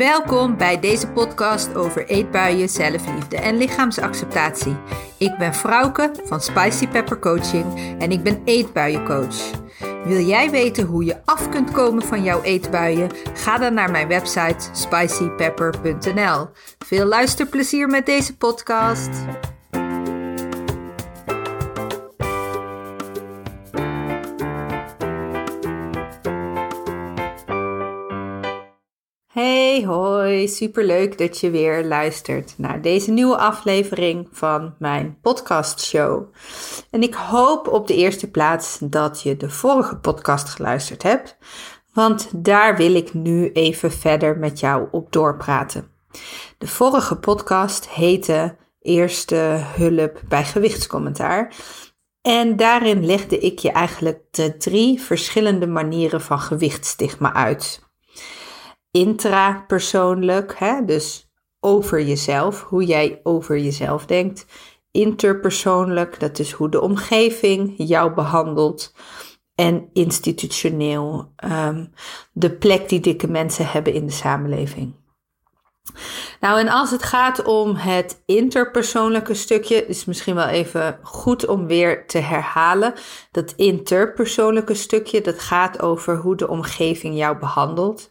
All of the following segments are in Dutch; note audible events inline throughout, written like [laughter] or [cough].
Welkom bij deze podcast over eetbuien, zelfliefde en lichaamsacceptatie. Ik ben Frauke van Spicy Pepper Coaching en ik ben eetbuiencoach. Wil jij weten hoe je af kunt komen van jouw eetbuien? Ga dan naar mijn website spicypepper.nl. Veel luisterplezier met deze podcast. Hey hoi, superleuk dat je weer luistert naar deze nieuwe aflevering van mijn podcastshow. En ik hoop op de eerste plaats dat je de vorige podcast geluisterd hebt, want daar wil ik nu even verder met jou op doorpraten. De vorige podcast heette Eerste hulp bij gewichtscommentaar. En daarin legde ik je eigenlijk de drie verschillende manieren van gewichtstigma uit intrapersoonlijk, hè, dus over jezelf, hoe jij over jezelf denkt. Interpersoonlijk, dat is hoe de omgeving jou behandelt. En institutioneel, um, de plek die dikke mensen hebben in de samenleving. Nou, en als het gaat om het interpersoonlijke stukje, is misschien wel even goed om weer te herhalen. Dat interpersoonlijke stukje, dat gaat over hoe de omgeving jou behandelt.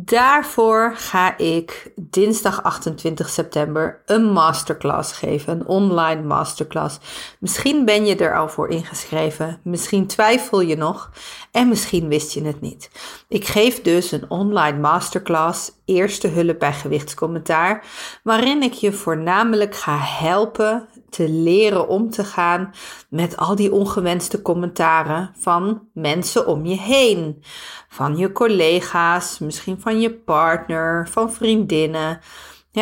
Daarvoor ga ik dinsdag 28 september een masterclass geven, een online masterclass. Misschien ben je er al voor ingeschreven, misschien twijfel je nog en misschien wist je het niet. Ik geef dus een online masterclass, Eerste Hulp bij Gewichtscommentaar, waarin ik je voornamelijk ga helpen te leren om te gaan met al die ongewenste commentaren van mensen om je heen. Van je collega's, misschien van je partner, van vriendinnen.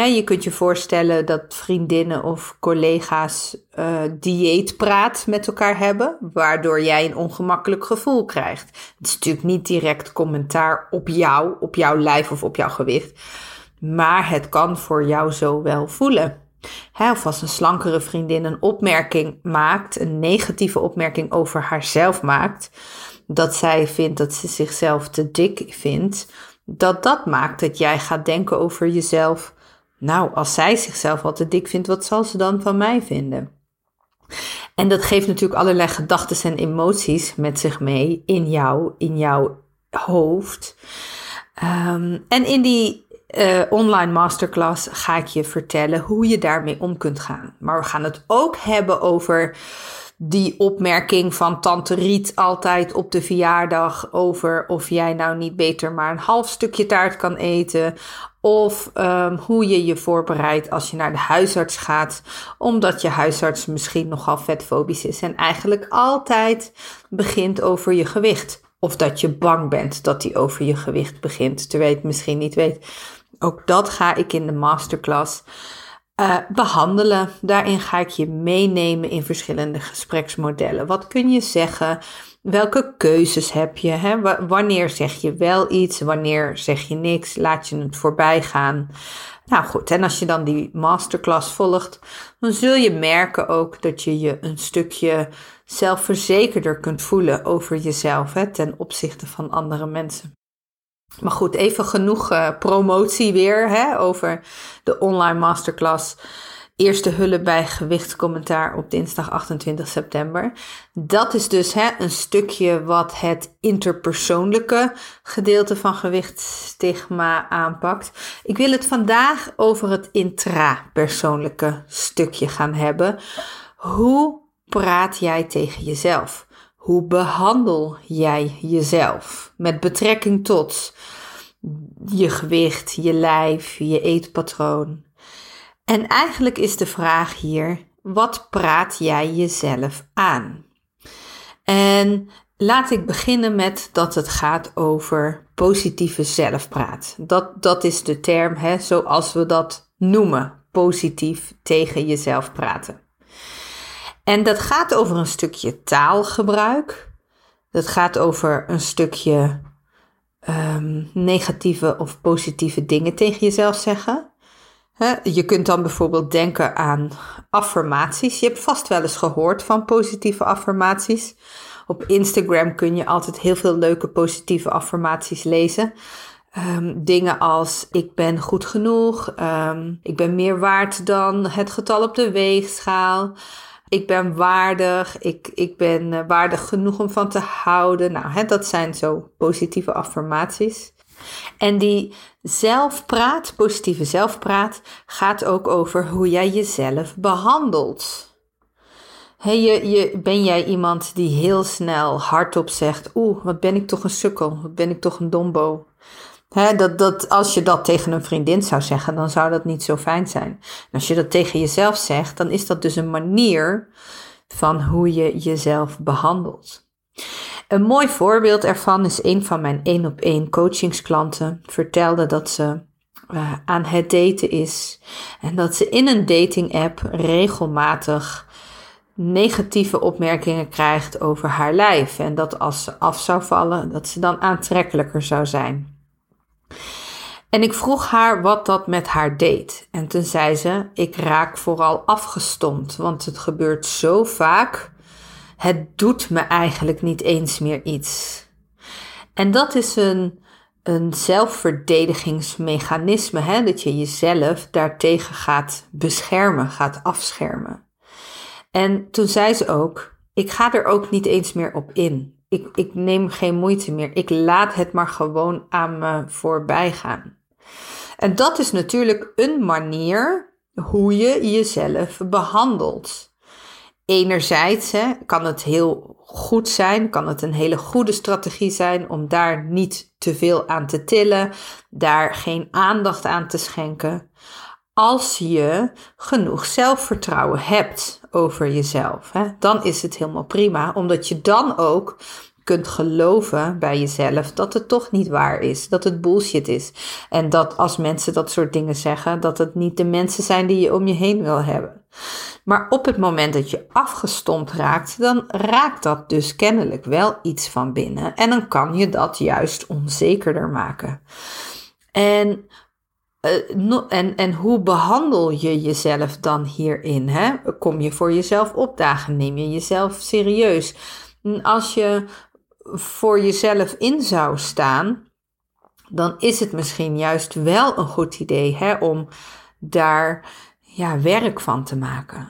Je kunt je voorstellen dat vriendinnen of collega's uh, dieetpraat met elkaar hebben, waardoor jij een ongemakkelijk gevoel krijgt. Het is natuurlijk niet direct commentaar op jou, op jouw lijf of op jouw gewicht, maar het kan voor jou zo wel voelen of als een slankere vriendin een opmerking maakt, een negatieve opmerking over haarzelf maakt, dat zij vindt dat ze zichzelf te dik vindt, dat dat maakt dat jij gaat denken over jezelf. Nou, als zij zichzelf al te dik vindt, wat zal ze dan van mij vinden? En dat geeft natuurlijk allerlei gedachten en emoties met zich mee in jou, in jouw hoofd. Um, en in die uh, online masterclass ga ik je vertellen hoe je daarmee om kunt gaan. Maar we gaan het ook hebben over die opmerking van Tante Riet altijd op de verjaardag over of jij nou niet beter maar een half stukje taart kan eten. Of um, hoe je je voorbereidt als je naar de huisarts gaat, omdat je huisarts misschien nogal vetfobisch is en eigenlijk altijd begint over je gewicht. Of dat je bang bent dat hij over je gewicht begint, terwijl je het misschien niet weet. Ook dat ga ik in de masterclass uh, behandelen. Daarin ga ik je meenemen in verschillende gespreksmodellen. Wat kun je zeggen? Welke keuzes heb je? Hè? wanneer zeg je wel iets? Wanneer zeg je niks? Laat je het voorbij gaan? Nou goed, en als je dan die masterclass volgt, dan zul je merken ook dat je je een stukje zelfverzekerder kunt voelen over jezelf hè, ten opzichte van andere mensen. Maar goed, even genoeg uh, promotie weer hè, over de online masterclass. Eerste hulp bij gewichtscommentaar op dinsdag 28 september. Dat is dus hè, een stukje wat het interpersoonlijke gedeelte van gewichtstigma aanpakt. Ik wil het vandaag over het intrapersoonlijke stukje gaan hebben. Hoe praat jij tegen jezelf? Hoe behandel jij jezelf met betrekking tot je gewicht, je lijf, je eetpatroon? En eigenlijk is de vraag hier: wat praat jij jezelf aan? En laat ik beginnen met dat het gaat over positieve zelfpraat. Dat, dat is de term hè, zoals we dat noemen: positief tegen jezelf praten. En dat gaat over een stukje taalgebruik. Dat gaat over een stukje ehm, negatieve of positieve dingen tegen jezelf zeggen. je kunt dan bijvoorbeeld denken aan affirmaties. Je hebt vast wel eens gehoord van positieve affirmaties. Op Instagram kun je altijd heel veel leuke positieve affirmaties lezen. Ehm, dingen als ik ben goed genoeg, ehm, ik ben meer waard dan het getal op de weegschaal. Ik ben waardig, ik, ik ben eh, waardig genoeg om van te houden. Nou, hè, dat zijn zo positieve affirmaties. En die zelfpraat, positieve zelfpraat, gaat ook over hoe jij jezelf behandelt. Je, ben jij iemand die heel snel hardop zegt: Oeh, wat ben ik toch een sukkel, wat ben ik toch een dombo? Dat, dat, als je dat tegen een vriendin zou zeggen, dan zou dat niet zo fijn zijn. Als je dat tegen jezelf zegt, dan is dat dus een manier van hoe je jezelf behandelt. Een mooi voorbeeld ervan is een van mijn één op één coachingsklanten vertelde dat ze uh, aan het daten is en dat ze in een dating app regelmatig negatieve opmerkingen krijgt over haar lijf en dat als ze af zou vallen, dat ze dan aantrekkelijker zou zijn. En ik vroeg haar wat dat met haar deed. En toen zei ze: Ik raak vooral afgestomd, want het gebeurt zo vaak. Het doet me eigenlijk niet eens meer iets. En dat is een, een zelfverdedigingsmechanisme, hè? dat je jezelf daartegen gaat beschermen, gaat afschermen. En toen zei ze ook: Ik ga er ook niet eens meer op in ik, ik neem geen moeite meer. Ik laat het maar gewoon aan me voorbij gaan. En dat is natuurlijk een manier hoe je jezelf behandelt. Enerzijds hè, kan het heel goed zijn, kan het een hele goede strategie zijn om daar niet te veel aan te tillen, daar geen aandacht aan te schenken. Als je genoeg zelfvertrouwen hebt over jezelf, hè, dan is het helemaal prima, omdat je dan ook kunt geloven bij jezelf dat het toch niet waar is, dat het bullshit is. En dat als mensen dat soort dingen zeggen, dat het niet de mensen zijn die je om je heen wil hebben. Maar op het moment dat je afgestompt raakt, dan raakt dat dus kennelijk wel iets van binnen. En dan kan je dat juist onzekerder maken. En uh, en, en hoe behandel je jezelf dan hierin? Hè? Kom je voor jezelf opdagen? Neem je jezelf serieus? Als je voor jezelf in zou staan, dan is het misschien juist wel een goed idee hè, om daar ja, werk van te maken.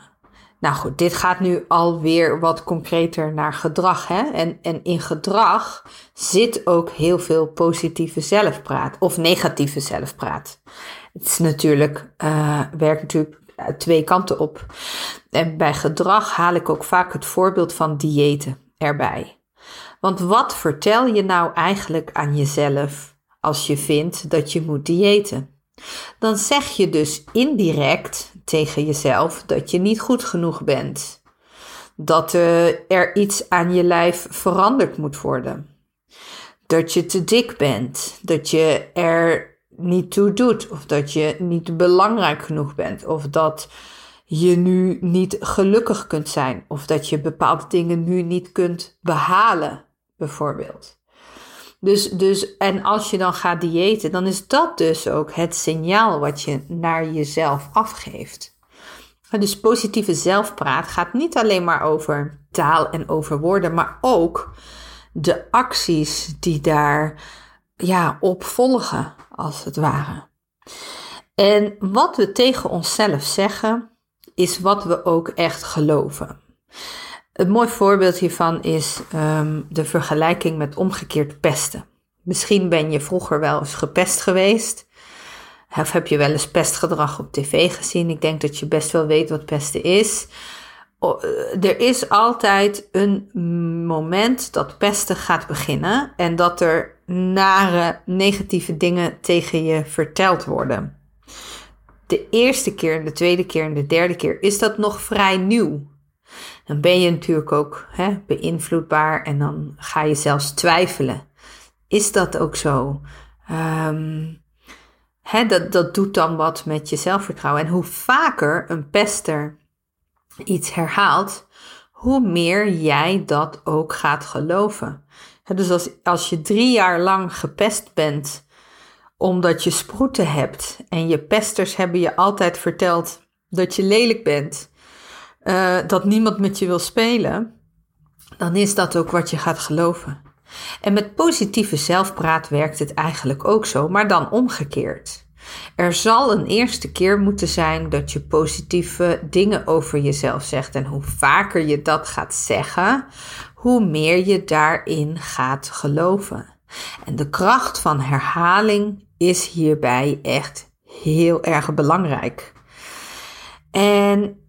Nou goed, dit gaat nu alweer wat concreter naar gedrag. Hè? En, en in gedrag zit ook heel veel positieve zelfpraat of negatieve zelfpraat. Het is natuurlijk, uh, werkt natuurlijk twee kanten op. En bij gedrag haal ik ook vaak het voorbeeld van diëten erbij. Want wat vertel je nou eigenlijk aan jezelf als je vindt dat je moet diëten? Dan zeg je dus indirect tegen jezelf dat je niet goed genoeg bent. Dat er iets aan je lijf veranderd moet worden. Dat je te dik bent. Dat je er niet toe doet. Of dat je niet belangrijk genoeg bent. Of dat je nu niet gelukkig kunt zijn. Of dat je bepaalde dingen nu niet kunt behalen bijvoorbeeld. Dus, dus, en als je dan gaat diëten, dan is dat dus ook het signaal wat je naar jezelf afgeeft. Dus positieve zelfpraat gaat niet alleen maar over taal en over woorden, maar ook de acties die daar ja, op volgen, als het ware. En wat we tegen onszelf zeggen, is wat we ook echt geloven. Een mooi voorbeeld hiervan is um, de vergelijking met omgekeerd pesten. Misschien ben je vroeger wel eens gepest geweest. Of heb je wel eens pestgedrag op tv gezien? Ik denk dat je best wel weet wat pesten is. Eh, er is altijd een moment dat pesten gaat beginnen en dat er nare negatieve dingen tegen je verteld worden. De eerste keer, de tweede keer en de derde keer is dat nog vrij nieuw dan ben je natuurlijk ook hè, beïnvloedbaar en dan ga je zelfs twijfelen. Is dat ook zo? Ehm, hè, dat, dat doet dan wat met je zelfvertrouwen. En hoe vaker een pester iets herhaalt, hoe meer jij dat ook gaat geloven. dus als, als je drie jaar lang gepest bent omdat je sproeten hebt en je pesters hebben je altijd verteld dat je lelijk bent uh, dat niemand met je wil spelen, dan is dat ook wat je gaat geloven. En met positieve zelfpraat werkt het eigenlijk ook zo, maar dan omgekeerd. Er zal een eerste keer moeten zijn dat je positieve dingen over jezelf zegt. En hoe vaker je dat gaat zeggen, hoe meer je daarin gaat geloven. En de kracht van herhaling is hierbij echt heel erg belangrijk. En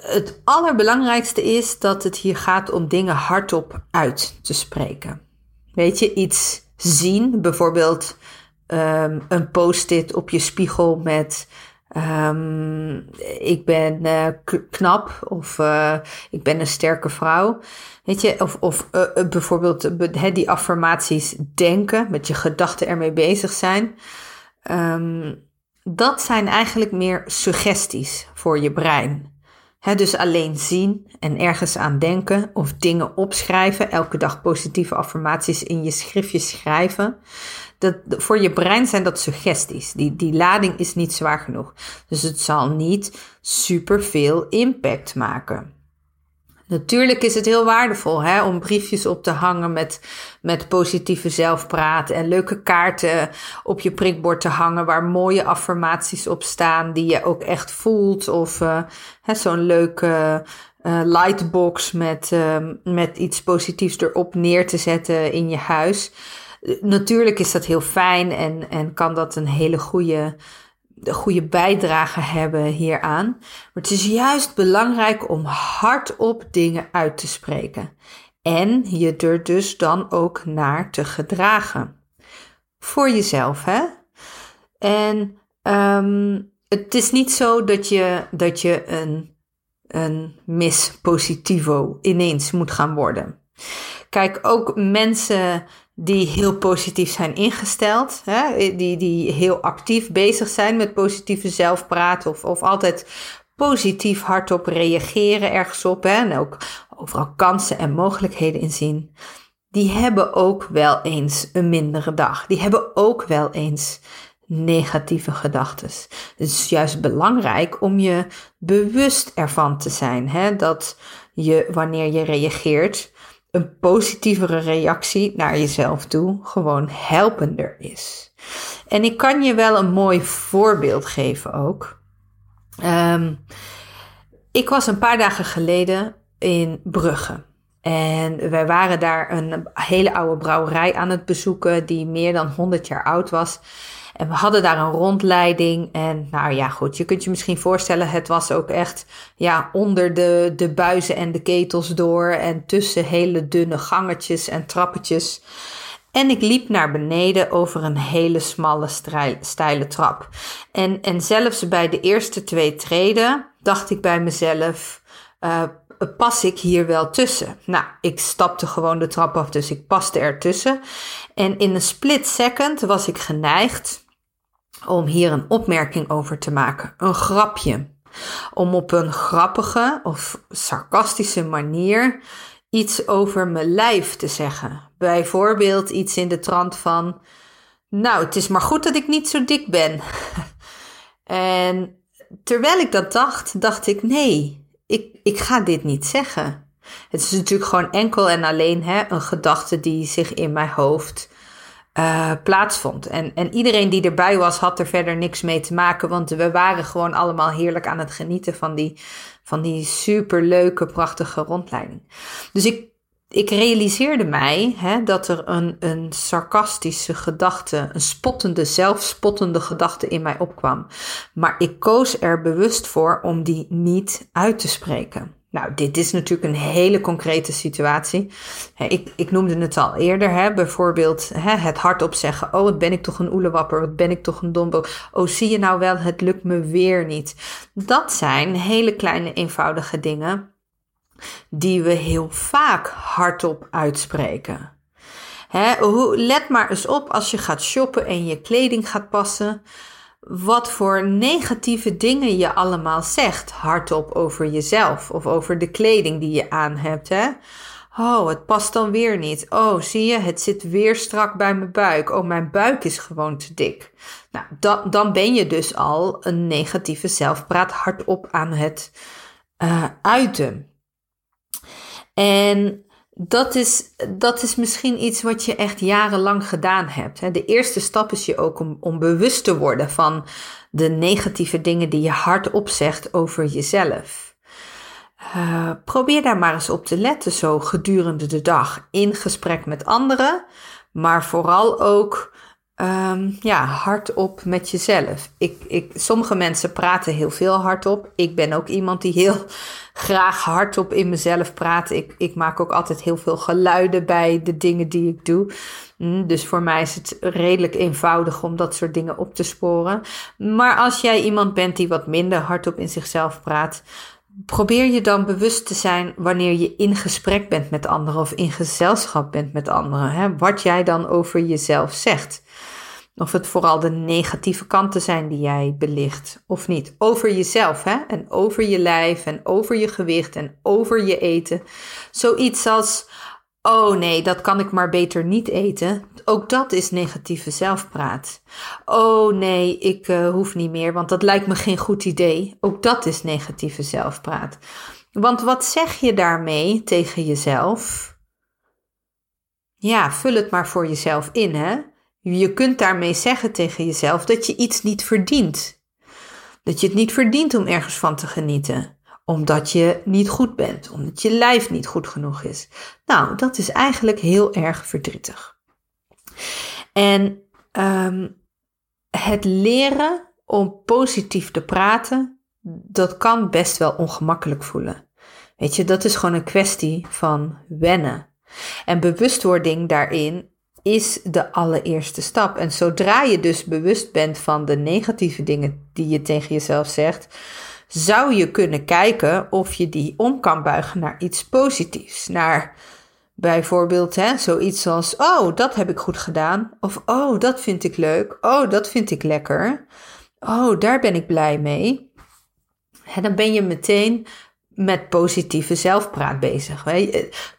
het allerbelangrijkste is dat het hier gaat om dingen hardop uit te spreken. Weet je, iets zien, bijvoorbeeld um, een post-it op je spiegel met um, ik ben uh, knap of uh, ik ben een sterke vrouw. Weet je, of, of uh, bijvoorbeeld die affirmaties denken, met je gedachten ermee bezig zijn. Um, dat zijn eigenlijk meer suggesties voor je brein. Dus alleen zien en ergens aan denken of dingen opschrijven, elke dag positieve affirmaties in je schriftje schrijven. Dat, voor je brein zijn dat suggesties. Die, die lading is niet zwaar genoeg. Dus het zal niet superveel impact maken. Natuurlijk is het heel waardevol hè, om briefjes op te hangen met, met positieve zelfpraat en leuke kaarten op je prikbord te hangen waar mooie affirmaties op staan die je ook echt voelt. Of uh, zo'n leuke uh, lightbox met, uh, met iets positiefs erop neer te zetten in je huis. Natuurlijk is dat heel fijn en, en kan dat een hele goede de goede bijdrage hebben hieraan. Maar het is juist belangrijk om hardop dingen uit te spreken. En je er dus dan ook naar te gedragen. Voor jezelf, hè? En um, het is niet zo dat je, dat je een, een Miss Positivo ineens moet gaan worden. Kijk, ook mensen die heel positief zijn ingesteld, hè, die, die heel actief bezig zijn met positieve zelfpraat of, of altijd positief hardop reageren ergens op hè, en ook overal kansen en mogelijkheden in zien, die hebben ook wel eens een mindere dag. Die hebben ook wel eens negatieve gedachten. Het is juist belangrijk om je bewust ervan te zijn hè, dat je wanneer je reageert een positievere reactie naar jezelf toe gewoon helpender is. En ik kan je wel een mooi voorbeeld geven ook. Um, ik was een paar dagen geleden in Brugge. En wij waren daar een hele oude brouwerij aan het bezoeken die meer dan 100 jaar oud was. En we hadden daar een rondleiding. En nou ja, goed, je kunt je misschien voorstellen, het was ook echt ja, onder de, de buizen en de ketels door. En tussen hele dunne gangetjes en trappetjes. En ik liep naar beneden over een hele smalle, steile trap. En, en zelfs bij de eerste twee treden dacht ik bij mezelf. Uh, pas ik hier wel tussen? Nou, ik stapte gewoon de trap af, dus ik paste ertussen. En in een split second was ik geneigd om hier een opmerking over te maken, een grapje. Om op een grappige of sarcastische manier iets over mijn lijf te zeggen. Bijvoorbeeld iets in de trant van: Nou, het is maar goed dat ik niet zo dik ben. [laughs] en terwijl ik dat dacht, dacht ik: Nee, ik, ik ga dit niet zeggen. Het is natuurlijk gewoon enkel en alleen hè, een gedachte die zich in mijn hoofd uh, plaatsvond. En, en iedereen die erbij was, had er verder niks mee te maken. Want we waren gewoon allemaal heerlijk aan het genieten van die, van die superleuke, prachtige rondleiding. Dus ik, ik realiseerde mij hè, dat er een, een sarcastische gedachte, een spottende, zelfspottende gedachte in mij opkwam. Maar ik koos er bewust voor om die niet uit te spreken. Nou, dit is natuurlijk een hele concrete situatie. Ik, ik noemde het al eerder, hè, bijvoorbeeld hè, het hardop zeggen: Oh, wat ben ik toch een oelewapper, wat ben ik toch een dombo. Oh, zie je nou wel, het lukt me weer niet. Dat zijn hele kleine, eenvoudige dingen die we heel vaak hardop uitspreken. Hè, let maar eens op als je gaat shoppen en je kleding gaat passen wat voor negatieve dingen je allemaal zegt hardop over jezelf of over de kleding die je aan hebt. Hè? Oh, het past dan weer niet. Oh, zie je, het zit weer strak bij mijn buik. Oh, mijn buik is gewoon te dik. Nou, dan, dan ben je dus al een negatieve zelfpraat hardop aan het uh, uiten. En dat is, dat is misschien iets wat je echt jarenlang gedaan hebt. De eerste stap is je ook om, om bewust te worden van de negatieve dingen die je hardop zegt over jezelf. Uh, probeer daar maar eens op te letten, zo gedurende de dag, in gesprek met anderen, maar vooral ook um, ja, hardop met jezelf. Ik, ik, sommige mensen praten heel veel hardop. Ik ben ook iemand die heel [laughs] graag hardop in mezelf praat. Ik, ik maak ook altijd heel veel geluiden bij de dingen die ik doe. Mm, dus voor mij is het redelijk eenvoudig om dat soort dingen op te sporen. Maar als jij iemand bent die wat minder hardop in zichzelf praat, probeer je dan bewust te zijn wanneer je in gesprek bent met anderen of in gezelschap bent met anderen. Hè? Wat jij dan over jezelf zegt. Of het vooral de negatieve kanten zijn die jij belicht of niet. Over jezelf hè? en over je lijf en over je gewicht en over je eten. Zoiets als, oh nee, dat kan ik maar beter niet eten. Ook dat is negatieve zelfpraat. Oh nee, ik uh, hoef niet meer, want dat lijkt me geen goed idee. Ook dat is negatieve zelfpraat. Want wat zeg je daarmee tegen jezelf? Ja, vul het maar voor jezelf in, hè? Je kunt daarmee zeggen tegen jezelf dat je iets niet verdient. Dat je het niet verdient om ergens van te genieten. Omdat je niet goed bent, omdat je lijf niet goed genoeg is. Nou, dat is eigenlijk heel erg verdrietig. En um, het leren om positief te praten, dat kan best wel ongemakkelijk voelen. Weet je, dat is gewoon een kwestie van wennen. En bewustwording daarin is de allereerste stap. En zodra je dus bewust bent van de negatieve dingen die je tegen jezelf zegt, zou je kunnen kijken of je die om kan buigen naar iets positiefs. Naar bijvoorbeeld hè, zoiets als: Oh, dat heb ik goed gedaan. Of Oh, dat vind ik leuk. Oh, dat vind ik lekker. Oh, daar ben ik blij mee. En dan ben je meteen met positieve zelfpraat bezig.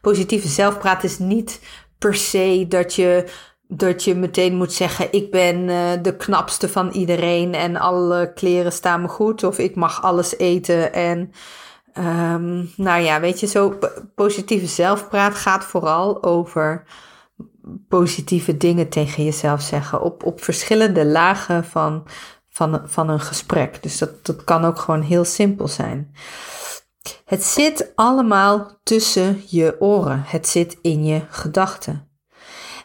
Positieve zelfpraat is niet per se dat je, dat je meteen moet zeggen: Ik ben uh, de knapste van iedereen en alle kleren staan me goed. Of ik mag alles eten. En um, nou ja, weet je, zo positieve zelfpraat gaat vooral over positieve dingen tegen jezelf zeggen. Op, op verschillende lagen van, van, van een gesprek. Dus dat, dat kan ook gewoon heel simpel zijn. Het zit allemaal tussen je oren. Het zit in je gedachten.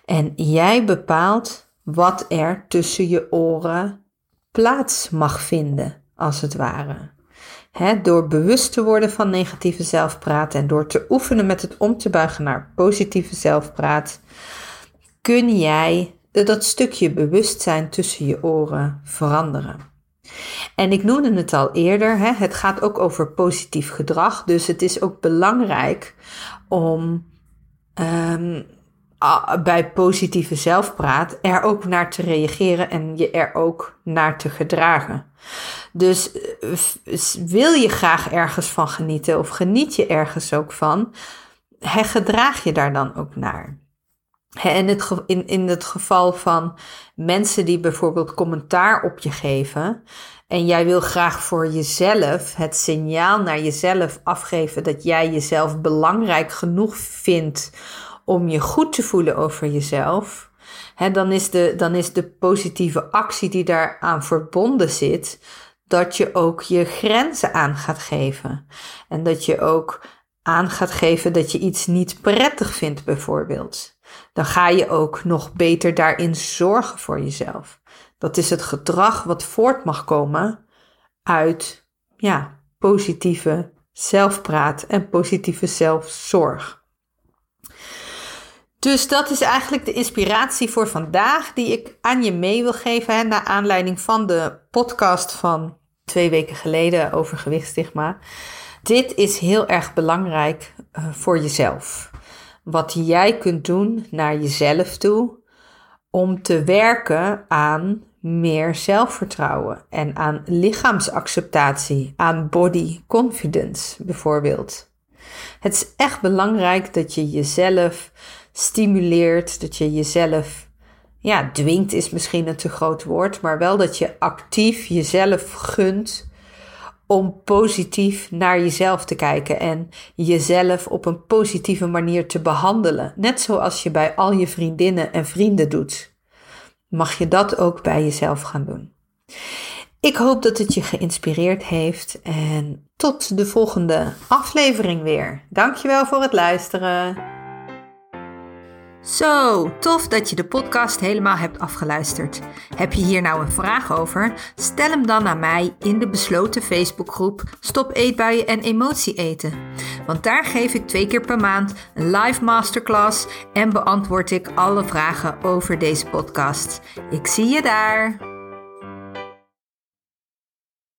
En jij bepaalt wat er tussen je oren plaats mag vinden, als het ware. door bewust te worden van negatieve zelfpraat en door te oefenen met het om te buigen naar positieve zelfpraat, kun jij dat stukje bewustzijn tussen je oren veranderen. En ik noemde het al eerder, het gaat ook over positief gedrag. Dus het is ook belangrijk om um, bij positieve zelfpraat er ook naar te reageren en je er ook naar te gedragen. Dus eh, wil je graag ergens van genieten of geniet je ergens ook van, gedraag je daar dan ook naar. In het, in, in het geval van mensen die bijvoorbeeld commentaar op je geven. En jij wil graag voor jezelf het signaal naar jezelf afgeven dat jij jezelf belangrijk genoeg vindt om je goed te voelen over jezelf. Hè, dan, is de, dan is de positieve actie die daaraan verbonden zit, dat je ook je grenzen aan gaat geven. En dat je ook aan gaat geven dat je iets niet prettig vindt, bijvoorbeeld dan ga je ook nog beter daarin zorgen voor jezelf. Dat is het gedrag wat voort mag komen uit ja, positieve zelfpraat en positieve zelfzorg. Dus dat is eigenlijk de inspiratie voor vandaag die ik aan je mee wil geven. Hè, naar aanleiding van de podcast van twee weken geleden over gewichtstigma. Dit is heel erg belangrijk uh, voor jezelf wat jij kunt doen naar jezelf toe om te werken aan meer zelfvertrouwen en aan lichaamsacceptatie, aan body confidence bijvoorbeeld. Het is echt belangrijk dat je jezelf stimuleert, dat je jezelf, ja, dwingt is misschien een te groot woord, maar wel dat je actief jezelf gunt om positief naar jezelf te kijken en jezelf op een positieve manier te behandelen. Net zoals je bij al je vriendinnen en vrienden doet. Mag je dat ook bij jezelf gaan doen? Ik hoop dat het je geïnspireerd heeft en tot de volgende aflevering weer. Dankjewel voor het luisteren. Zo, tof dat je de podcast helemaal hebt afgeluisterd. Heb je hier nou een vraag over? Stel hem dan aan mij in de besloten Facebookgroep Stop Eetbuien en Emotie Eten. Want daar geef ik twee keer per maand een live masterclass en beantwoord ik alle vragen over deze podcast. Ik zie je daar.